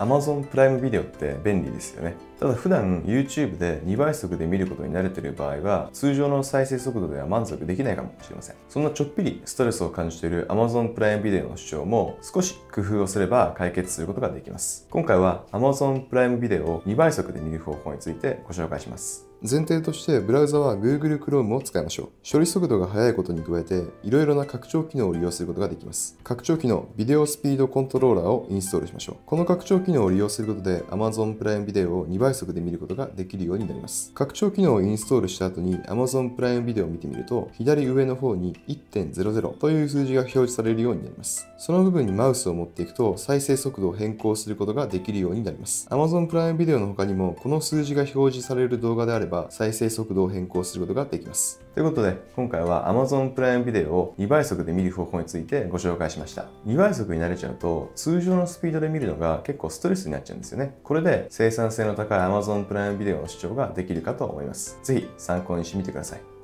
Amazon プライムビデオって便利ですよね。ただ普段 YouTube で2倍速で見ることに慣れている場合は通常の再生速度では満足できないかもしれません。そんなちょっぴりストレスを感じている Amazon プライムビデオの主張も少し工夫をすれば解決することができます。今回は Amazon プライムビデオを2倍速で見る方法についてご紹介します。前提としてブラウザは Google Chrome を使いましょう。処理速度が速いことに加えて、いろいろな拡張機能を利用することができます。拡張機能、ビデオスピードコントローラーをインストールしましょう。この拡張機能を利用することで Amazon プライムビデオを2倍速で見ることができるようになります。拡張機能をインストールした後に Amazon プライムビデオを見てみると、左上の方に1.00という数字が表示されるようになります。その部分にマウスを持っていくと、再生速度を変更することができるようになります。Amazon プライムビデオの他にも、この数字が表示される動画であれば、ば再生速度を変更することができます。ということで、今回は Amazon プライムビデオを2倍速で見る方法についてご紹介しました。2倍速に慣れちゃうと、通常のスピードで見るのが結構ストレスになっちゃうんですよね。これで生産性の高い Amazon プライムビデオの視聴ができるかと思います。ぜひ参考にしてみてください。